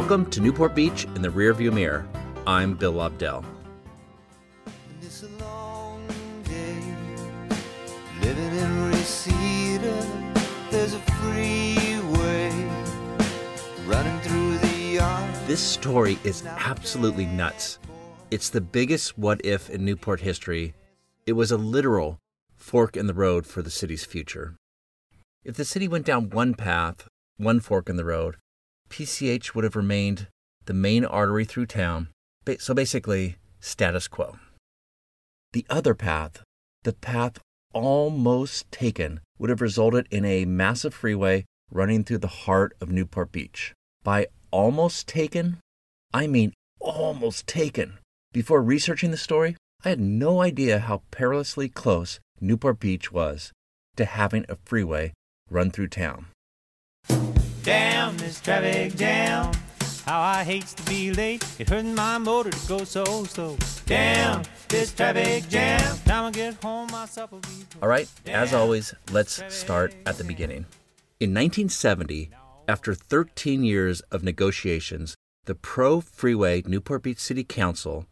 Welcome to Newport Beach in the rearview mirror. I'm Bill Lobdell. It's a long day living in Reseda. There's a freeway running through the yard. This story is absolutely nuts. It's the biggest what if in Newport history. It was a literal fork in the road for the city's future. If the city went down one path, one fork in the road, PCH would have remained the main artery through town, so basically, status quo. The other path, the path almost taken, would have resulted in a massive freeway running through the heart of Newport Beach. By almost taken, I mean almost taken. Before researching the story, I had no idea how perilously close Newport Beach was to having a freeway run through town. Damn this traffic jam. How I hates to be late. It hurting my motor to go so slow. Damn this traffic jam. I get home, my supper will be. All right, as always, let's start at the beginning. In 1970, after 13 years of negotiations, the pro freeway Newport Beach City Council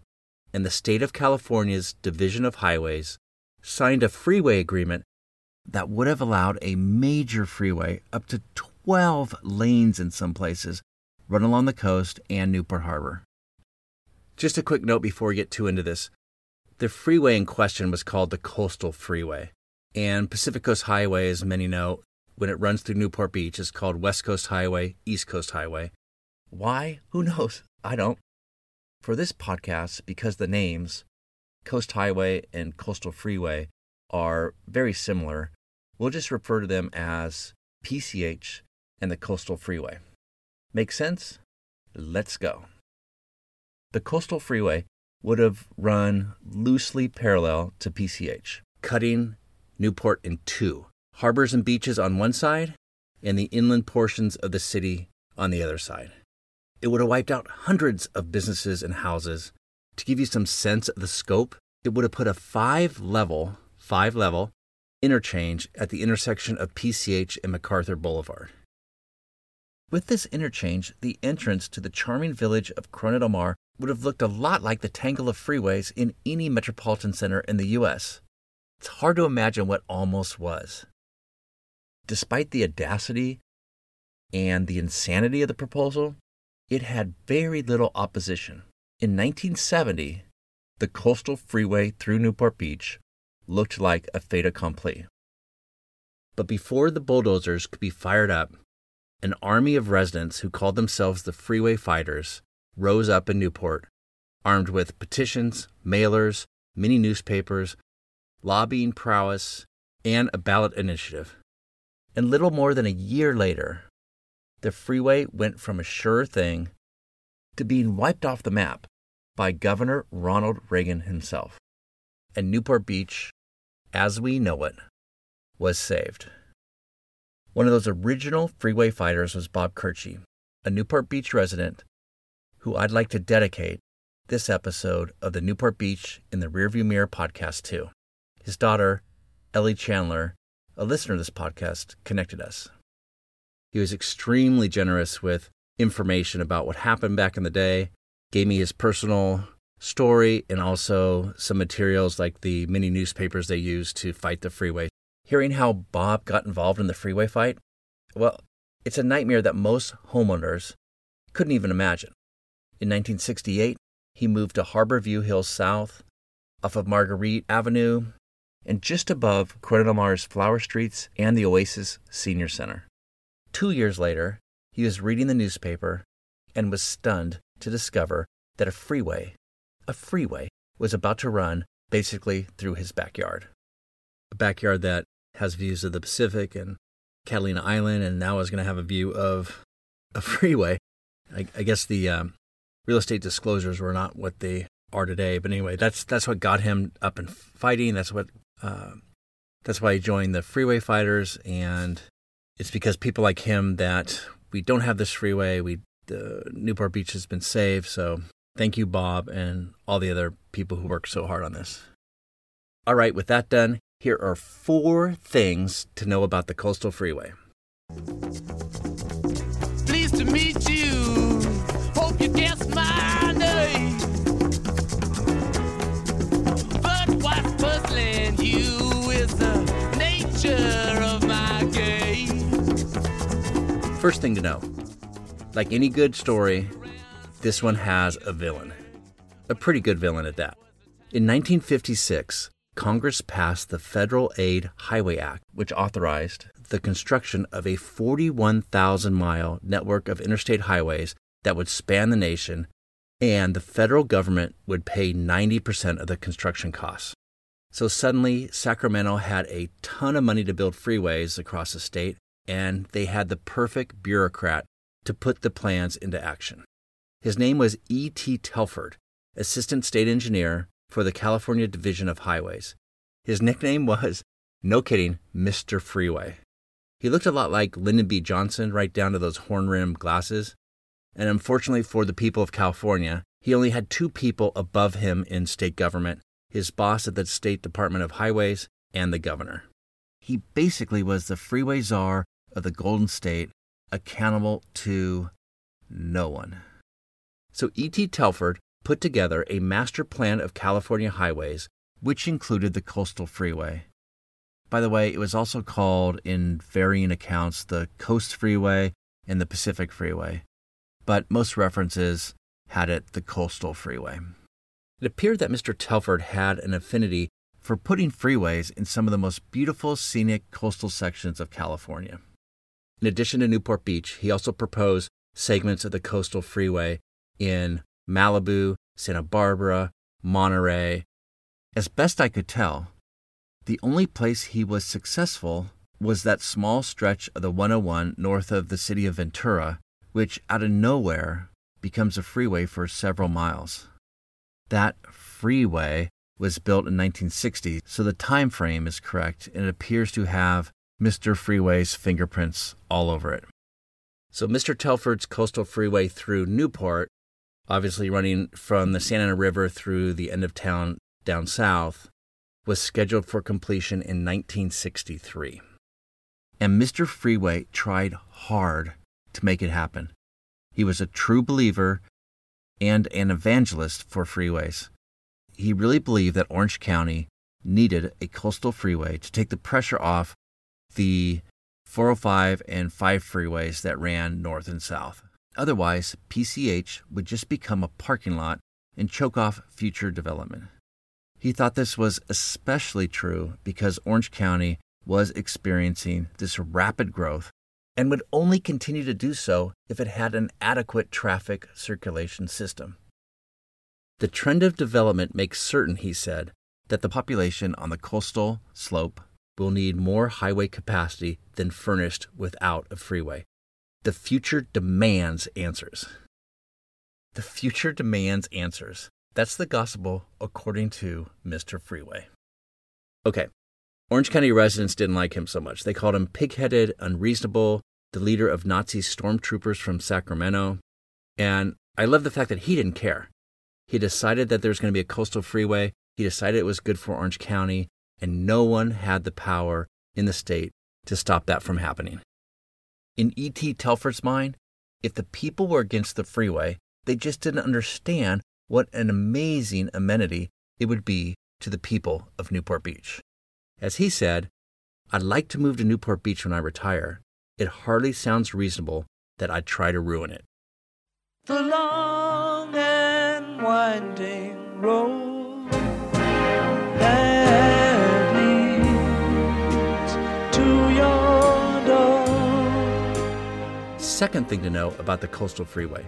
and the state of California's Division of Highways signed a freeway agreement that would have allowed a major freeway up to 12 lanes in some places run along the coast and Newport Harbor. Just a quick note before we get too into this. The freeway in question was called the Coastal Freeway. And Pacific Coast Highway, as many know, when it runs through Newport Beach, is called West Coast Highway, East Coast Highway. Why? Who knows? I don't. For this podcast, because the names, Coast Highway and Coastal Freeway, are very similar, we'll just refer to them as PCH and the Coastal Freeway. Make sense? Let's go. The Coastal Freeway would have run loosely parallel to PCH, cutting Newport in two harbors and beaches on one side, and the inland portions of the city on the other side. It would have wiped out hundreds of businesses and houses. To give you some sense of the scope, it would have put a five level, five level interchange at the intersection of PCH and MacArthur Boulevard. With this interchange, the entrance to the charming village of Corona del Mar would have looked a lot like the tangle of freeways in any metropolitan center in the U.S. It's hard to imagine what almost was. Despite the audacity and the insanity of the proposal, it had very little opposition. In 1970, the coastal freeway through Newport Beach looked like a fait accompli. But before the bulldozers could be fired up, an army of residents who called themselves the Freeway Fighters rose up in Newport, armed with petitions, mailers, mini newspapers, lobbying prowess, and a ballot initiative. And little more than a year later, the freeway went from a sure thing to being wiped off the map by Governor Ronald Reagan himself. And Newport Beach, as we know it, was saved. One of those original freeway fighters was Bob Kirchie, a Newport Beach resident who I'd like to dedicate this episode of the Newport Beach in the Rearview Mirror podcast to. His daughter, Ellie Chandler, a listener of this podcast, connected us. He was extremely generous with information about what happened back in the day, gave me his personal story, and also some materials like the mini newspapers they used to fight the freeway. Hearing how Bob got involved in the freeway fight, well, it's a nightmare that most homeowners couldn't even imagine. In 1968, he moved to Harborview Hills South, off of Marguerite Avenue, and just above Corona Mar's Flower Streets and the Oasis Senior Center. Two years later, he was reading the newspaper and was stunned to discover that a freeway, a freeway, was about to run basically through his backyard. A backyard that has views of the Pacific and Catalina Island, and now is going to have a view of a freeway. I, I guess the um, real estate disclosures were not what they are today, but anyway, that's that's what got him up and fighting. That's what uh, that's why he joined the freeway fighters, and it's because people like him that we don't have this freeway. We the Newport Beach has been saved. So thank you, Bob, and all the other people who worked so hard on this. All right, with that done, here are four things to know about the Coastal Freeway. Pleased to meet you. Hope you my name. But what's puzzling you is the nature of my game. First thing to know like any good story, this one has a villain. A pretty good villain at that. In 1956, Congress passed the Federal Aid Highway Act, which authorized the construction of a 41,000 mile network of interstate highways that would span the nation, and the federal government would pay 90% of the construction costs. So suddenly, Sacramento had a ton of money to build freeways across the state, and they had the perfect bureaucrat to put the plans into action. His name was E.T. Telford, Assistant State Engineer for the California Division of Highways. His nickname was, no kidding, Mr. Freeway. He looked a lot like Lyndon B. Johnson, right down to those horn rimmed glasses. And unfortunately for the people of California, he only had two people above him in state government his boss at the State Department of Highways and the governor. He basically was the freeway czar of the Golden State, accountable to no one. So E.T. Telford put together a master plan of California highways, which included the Coastal Freeway. By the way, it was also called, in varying accounts, the Coast Freeway and the Pacific Freeway, but most references had it the Coastal Freeway. It appeared that Mr. Telford had an affinity for putting freeways in some of the most beautiful scenic coastal sections of California. In addition to Newport Beach, he also proposed segments of the Coastal Freeway in Malibu, Santa Barbara, Monterey. As best I could tell, the only place he was successful was that small stretch of the 101 north of the city of Ventura, which out of nowhere becomes a freeway for several miles. That freeway was built in 1960, so the time frame is correct and it appears to have Mr. Freeway's fingerprints all over it. So Mr. Telford's coastal freeway through Newport, obviously running from the Santa Ana River through the end of town down south, was scheduled for completion in 1963. And Mr. Freeway tried hard to make it happen. He was a true believer and an evangelist for freeways. He really believed that Orange County needed a coastal freeway to take the pressure off the 405 and 5 freeways that ran north and south. Otherwise, PCH would just become a parking lot and choke off future development. He thought this was especially true because Orange County was experiencing this rapid growth and would only continue to do so if it had an adequate traffic circulation system. The trend of development makes certain, he said, that the population on the coastal slope will need more highway capacity than furnished without a freeway. The future demands answers. The future demands answers. That's the gospel according to Mr. Freeway. Okay, Orange County residents didn't like him so much. They called him pig headed, unreasonable, the leader of Nazi stormtroopers from Sacramento. And I love the fact that he didn't care. He decided that there was going to be a coastal freeway. He decided it was good for Orange County and no one had the power in the state to stop that from happening. In E.T. Telford's mind, if the people were against the freeway, they just didn't understand what an amazing amenity it would be to the people of Newport Beach. As he said, I'd like to move to Newport Beach when I retire. It hardly sounds reasonable that I'd try to ruin it. The long and winding road Second thing to know about the Coastal Freeway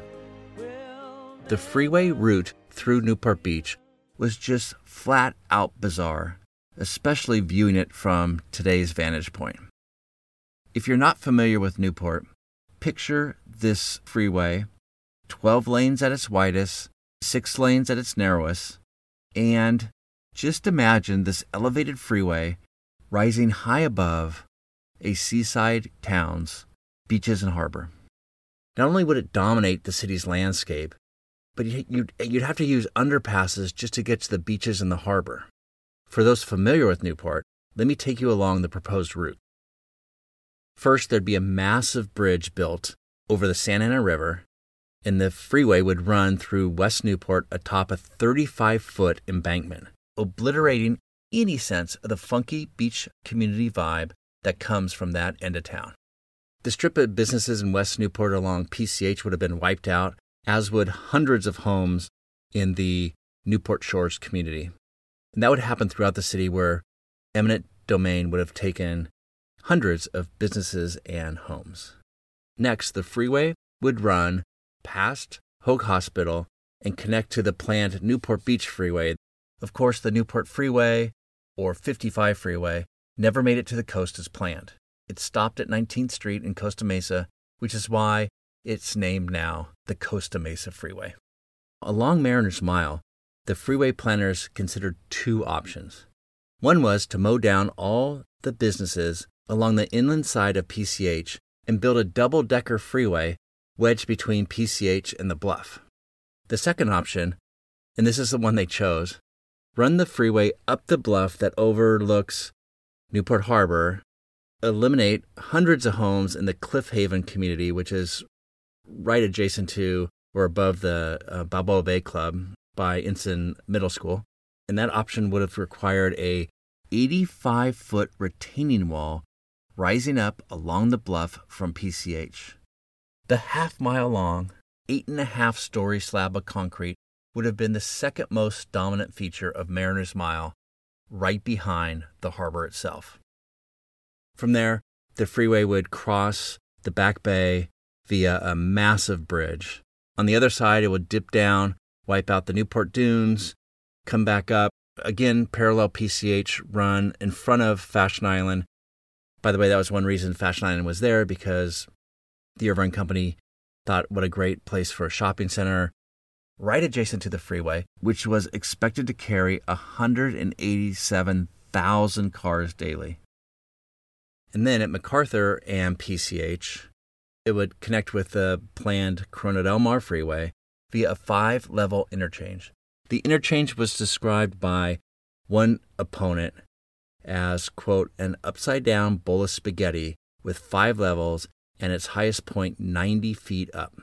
the freeway route through Newport Beach was just flat out bizarre, especially viewing it from today's vantage point. If you're not familiar with Newport, picture this freeway 12 lanes at its widest, 6 lanes at its narrowest, and just imagine this elevated freeway rising high above a seaside town's beaches and harbor. Not only would it dominate the city's landscape, but you'd, you'd have to use underpasses just to get to the beaches and the harbor. For those familiar with Newport, let me take you along the proposed route. First, there'd be a massive bridge built over the Santa Ana River, and the freeway would run through West Newport atop a 35 foot embankment, obliterating any sense of the funky beach community vibe that comes from that end of town. The strip of businesses in West Newport along PCH would have been wiped out, as would hundreds of homes in the Newport Shores community. And that would happen throughout the city where eminent domain would have taken hundreds of businesses and homes. Next, the freeway would run past Hoag Hospital and connect to the planned Newport Beach Freeway. Of course, the Newport Freeway or 55 Freeway never made it to the coast as planned. It stopped at 19th Street in Costa Mesa, which is why it's named now the Costa Mesa Freeway. Along Mariners Mile, the freeway planners considered two options. One was to mow down all the businesses along the inland side of PCH and build a double decker freeway wedged between PCH and the bluff. The second option, and this is the one they chose, run the freeway up the bluff that overlooks Newport Harbor, eliminate hundreds of homes in the Cliff Haven community, which is right adjacent to or above the uh, Balboa Bay Club by Ensign Middle School. And that option would have required a 85 foot retaining wall rising up along the bluff from PCH. The half mile long, eight and a half story slab of concrete would have been the second most dominant feature of Mariners Mile, right behind the harbor itself. From there, the freeway would cross the back bay via a massive bridge. On the other side, it would dip down, wipe out the Newport Dunes, come back up, again, parallel PCH run in front of Fashion Island. By the way, that was one reason Fashion Island was there because the Irvine Company thought what a great place for a shopping center right adjacent to the freeway, which was expected to carry 187,000 cars daily. And then at MacArthur and PCH, it would connect with the planned Corona Del Mar freeway via a five level interchange. The interchange was described by one opponent as, quote, an upside down bowl of spaghetti with five levels and its highest point 90 feet up.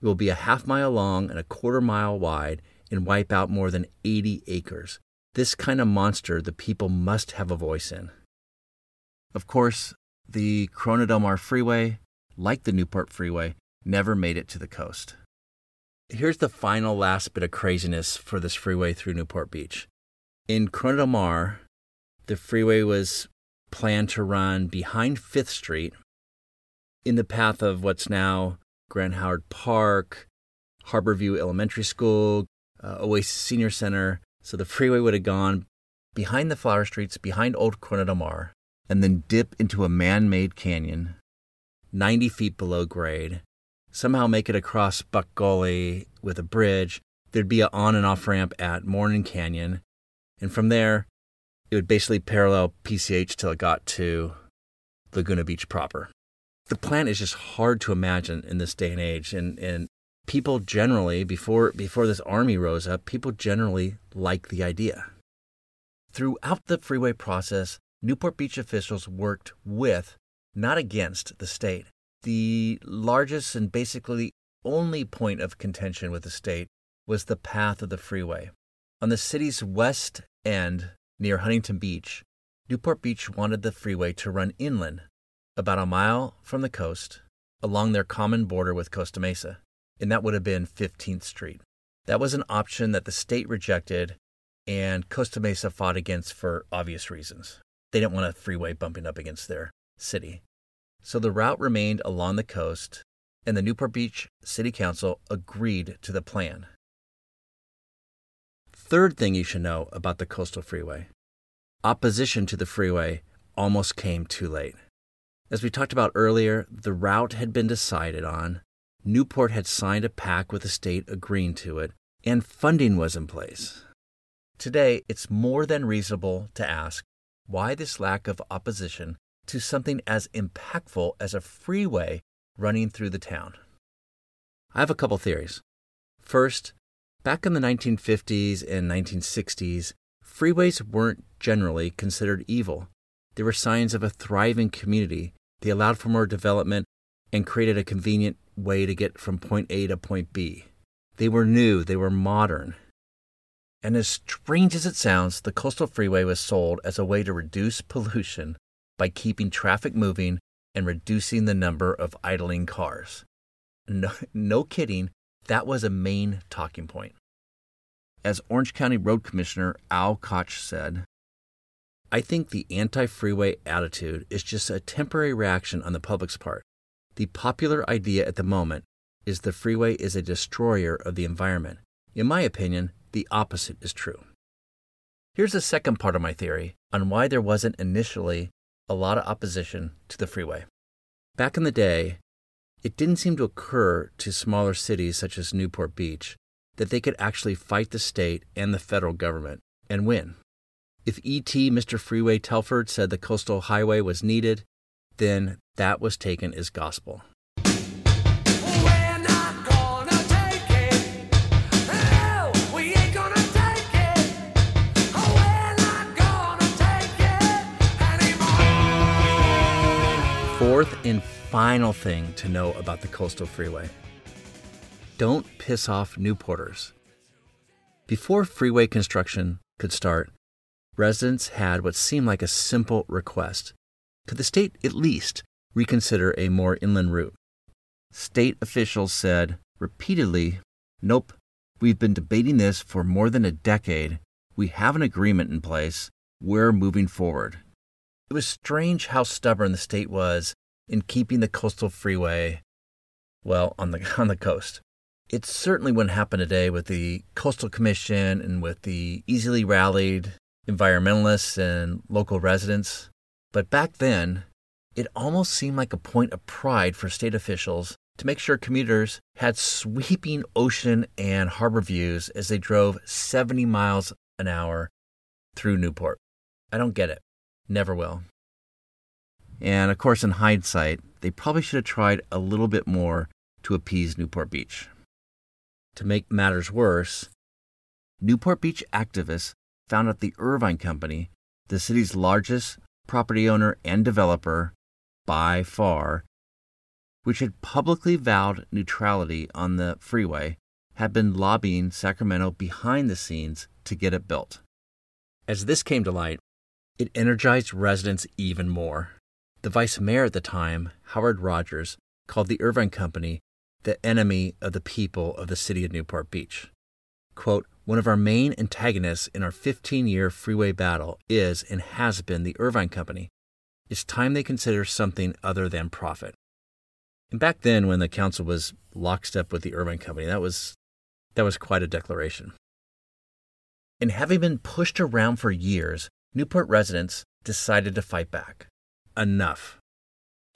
It will be a half mile long and a quarter mile wide and wipe out more than 80 acres. This kind of monster the people must have a voice in. Of course, the Corona Del Mar Freeway, like the Newport Freeway, never made it to the coast. Here's the final last bit of craziness for this freeway through Newport Beach. In Corona Del Mar, the freeway was planned to run behind Fifth Street in the path of what's now Grant Howald Park, Harborview Elementary School, uh, Oasis Senior Center. So the freeway would have gone behind the flower streets, behind Old Corona Del Mar, and then dip into a man made canyon 90 feet below grade somehow make it across Buck Gully with a bridge. There'd be an on and off ramp at Morning Canyon. And from there, it would basically parallel PCH till it got to Laguna Beach proper. The plan is just hard to imagine in this day and age. And, and people generally, before, before this army rose up, people generally like the idea. Throughout the freeway process, Newport Beach officials worked with, not against, the state. The largest and basically only point of contention with the state was the path of the freeway. On the city's west end, near Huntington Beach, Newport Beach wanted the freeway to run inland, about a mile from the coast, along their common border with Costa Mesa, and that would have been 15th Street. That was an option that the state rejected and Costa Mesa fought against for obvious reasons. They didn't want a freeway bumping up against their city. So the route remained along the coast, and the Newport Beach City Council agreed to the plan. Third thing you should know about the Coastal Freeway opposition to the freeway almost came too late. As we talked about earlier, the route had been decided on, Newport had signed a pact with the state agreeing to it, and funding was in place. Today, it's more than reasonable to ask why this lack of opposition to something as impactful as a freeway running through the town? I have a couple theories. First, back in the 1950s and 1960s, freeways weren't generally considered evil. They were signs of a thriving community. They allowed for more development and created a convenient way to get from point A to point B. They were new, they were modern. And as strange as it sounds, the coastal freeway was sold as a way to reduce pollution by keeping traffic moving and reducing the number of idling cars. No, no kidding, that was a main talking point. As Orange County Road Commissioner Al Koch said, I think the anti freeway attitude is just a temporary reaction on the public's part. The popular idea at the moment is the freeway is a destroyer of the environment. In my opinion, the opposite is true. Here's the second part of my theory on why there wasn't initially a lot of opposition to the freeway. Back in the day, it didn't seem to occur to smaller cities such as Newport Beach that they could actually fight the state and the federal government and win. If E.T. Mr. Freeway Telford said the coastal highway was needed, then that was taken as gospel. Fourth and final thing to know about the coastal freeway don't piss off Newporters. Before freeway construction could start, residents had what seemed like a simple request. Could the state at least reconsider a more inland route? State officials said repeatedly, Nope, we've been debating this for more than a decade. We have an agreement in place. We're moving forward. It was strange how stubborn the state was in keeping the coastal freeway, well, on the, on the coast. It certainly wouldn't happen today with the Coastal Commission and with the easily rallied environmentalists and local residents. But back then, it almost seemed like a point of pride for state officials to make sure commuters had sweeping ocean and harbor views as they drove 70 miles an hour through Newport. I don't get it. Never will. And of course, in hindsight, they probably should have tried a little bit more to appease Newport Beach. To make matters worse, Newport Beach activists found out the Irvine Company, the city's largest property owner and developer by far, which had publicly vowed neutrality on the freeway, had been lobbying Sacramento behind the scenes to get it built. As this came to light, it energized residents even more. The vice mayor at the time, Howard Rogers, called the Irvine Company the enemy of the people of the city of Newport Beach. Quote, one of our main antagonists in our 15 year freeway battle is and has been the Irvine Company. It's time they consider something other than profit. And back then, when the council was lockstep with the Irvine Company, that was, that was quite a declaration. And having been pushed around for years, Newport residents decided to fight back. Enough.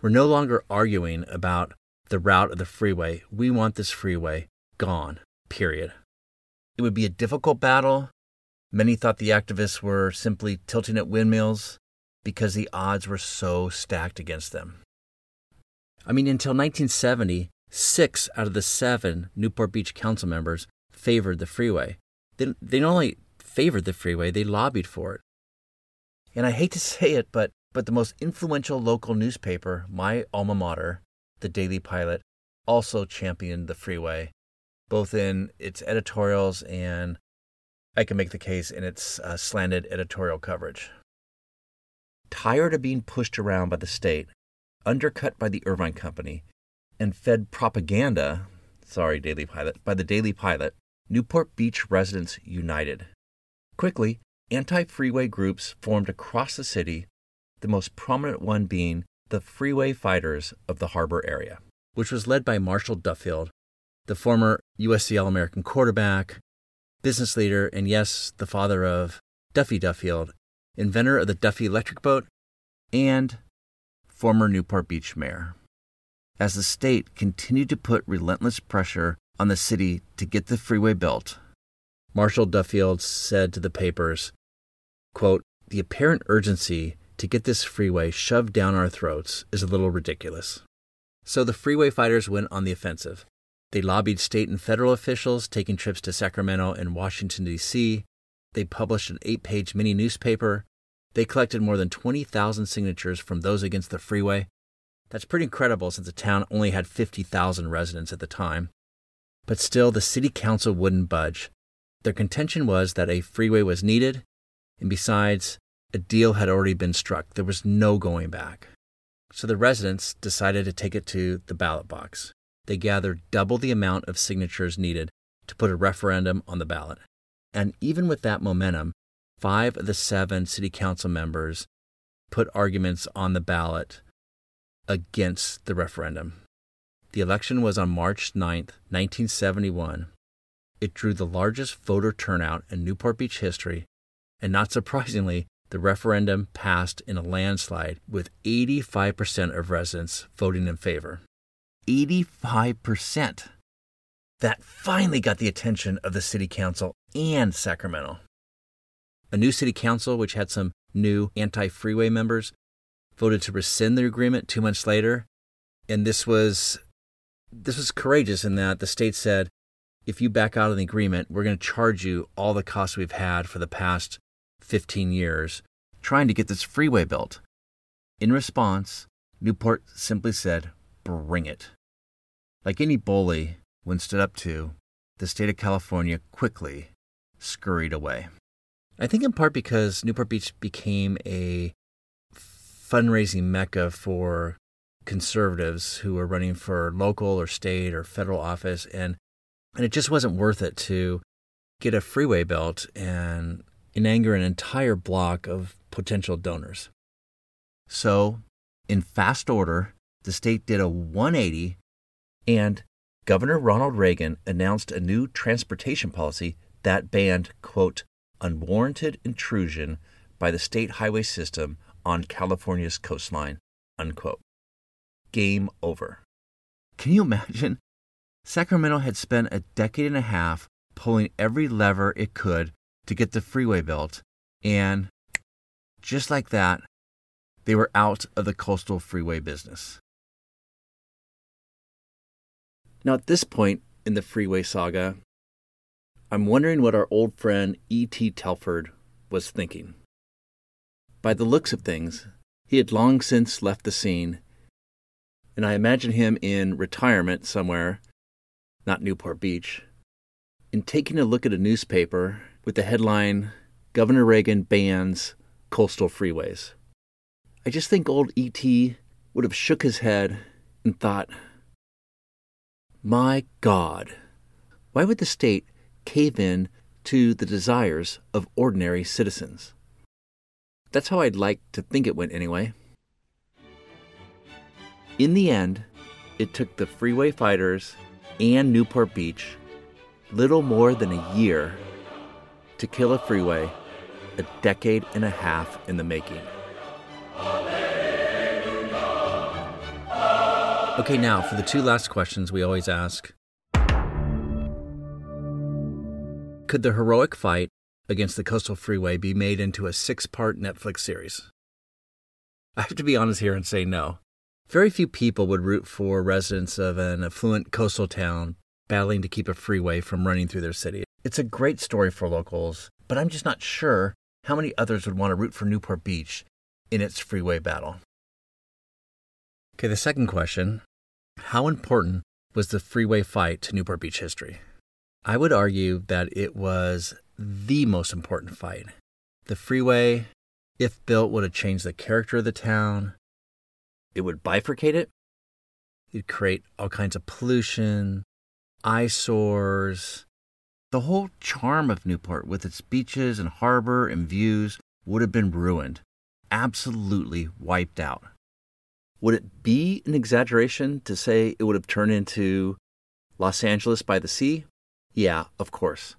We're no longer arguing about the route of the freeway. We want this freeway gone, period. It would be a difficult battle. Many thought the activists were simply tilting at windmills because the odds were so stacked against them. I mean, until 1970, six out of the seven Newport Beach council members favored the freeway. They, they not only favored the freeway, they lobbied for it. And I hate to say it, but, but the most influential local newspaper, my alma mater, the Daily Pilot, also championed the freeway, both in its editorials and I can make the case in its uh, slanted editorial coverage. Tired of being pushed around by the state, undercut by the Irvine Company, and fed propaganda, sorry, Daily Pilot, by the Daily Pilot, Newport Beach residents united. Quickly, anti freeway groups formed across the city, the most prominent one being the Freeway Fighters of the Harbor area, which was led by Marshall Duffield, the former USC All American quarterback, business leader, and yes, the father of Duffy Duffield, inventor of the Duffy electric boat, and former Newport Beach mayor. As the state continued to put relentless pressure on the city to get the freeway built, Marshall Duffield said to the papers, quote, The apparent urgency to get this freeway shoved down our throats is a little ridiculous. So the freeway fighters went on the offensive. They lobbied state and federal officials, taking trips to Sacramento and Washington, D.C. They published an eight page mini newspaper. They collected more than 20,000 signatures from those against the freeway. That's pretty incredible since the town only had 50,000 residents at the time. But still, the city council wouldn't budge. Their contention was that a freeway was needed, and besides, a deal had already been struck. There was no going back. So the residents decided to take it to the ballot box. They gathered double the amount of signatures needed to put a referendum on the ballot. And even with that momentum, five of the seven city council members put arguments on the ballot against the referendum. The election was on March 9th, 1971. It drew the largest voter turnout in Newport Beach history, and not surprisingly, the referendum passed in a landslide with 85% of residents voting in favor. 85%. That finally got the attention of the city council and Sacramento. A new city council, which had some new anti freeway members, voted to rescind the agreement two months later. And this was this was courageous in that the state said, if you back out of the agreement, we're going to charge you all the costs we've had for the past 15 years trying to get this freeway built. In response, Newport simply said, bring it. Like any bully, when stood up to, the state of California quickly scurried away. I think in part because Newport Beach became a fundraising mecca for conservatives who were running for local or state or federal office and and it just wasn't worth it to get a freeway built and and anger an entire block of potential donors. So, in fast order, the state did a 180 and Governor Ronald Reagan announced a new transportation policy that banned, quote, unwarranted intrusion by the state highway system on California's coastline, unquote. Game over. Can you imagine? Sacramento had spent a decade and a half pulling every lever it could to get the freeway built, and just like that, they were out of the coastal freeway business. Now, at this point in the freeway saga, I'm wondering what our old friend E.T. Telford was thinking. By the looks of things, he had long since left the scene, and I imagine him in retirement somewhere, not Newport Beach, and taking a look at a newspaper with the headline Governor Reagan bans coastal freeways. I just think old E.T. would have shook his head and thought, my God, why would the state cave in to the desires of ordinary citizens? That's how I'd like to think it went anyway. In the end, it took the freeway fighters and Newport Beach little more than a year to kill a freeway a decade and a half in the making. Okay, now for the two last questions we always ask Could the heroic fight against the coastal freeway be made into a six part Netflix series? I have to be honest here and say no. Very few people would root for residents of an affluent coastal town battling to keep a freeway from running through their city. It's a great story for locals, but I'm just not sure how many others would want to root for Newport Beach in its freeway battle. Okay, the second question How important was the freeway fight to Newport Beach history? I would argue that it was the most important fight. The freeway, if built, would have changed the character of the town. It would bifurcate it. It'd create all kinds of pollution, eyesores. The whole charm of Newport, with its beaches and harbor and views, would have been ruined, absolutely wiped out. Would it be an exaggeration to say it would have turned into Los Angeles by the sea? Yeah, of course.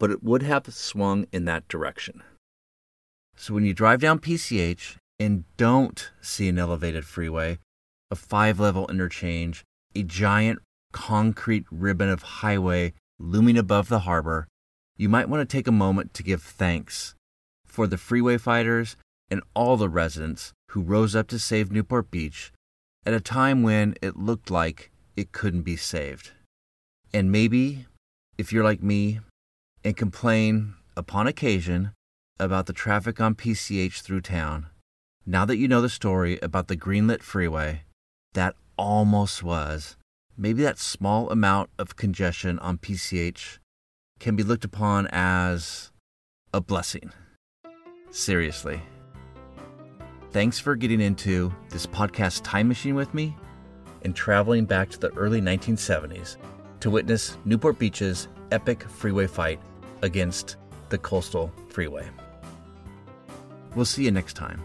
But it would have swung in that direction. So when you drive down PCH and don't see an elevated freeway, a five level interchange, a giant concrete ribbon of highway looming above the harbor, you might want to take a moment to give thanks for the freeway fighters and all the residents who rose up to save Newport Beach at a time when it looked like it couldn't be saved. And maybe, if you're like me and complain upon occasion about the traffic on PCH through town, now that you know the story about the greenlit freeway, that almost was, maybe that small amount of congestion on PCH can be looked upon as a blessing. Seriously. Thanks for getting into this podcast time machine with me and traveling back to the early 1970s to witness Newport Beach's epic freeway fight against the Coastal Freeway. We'll see you next time.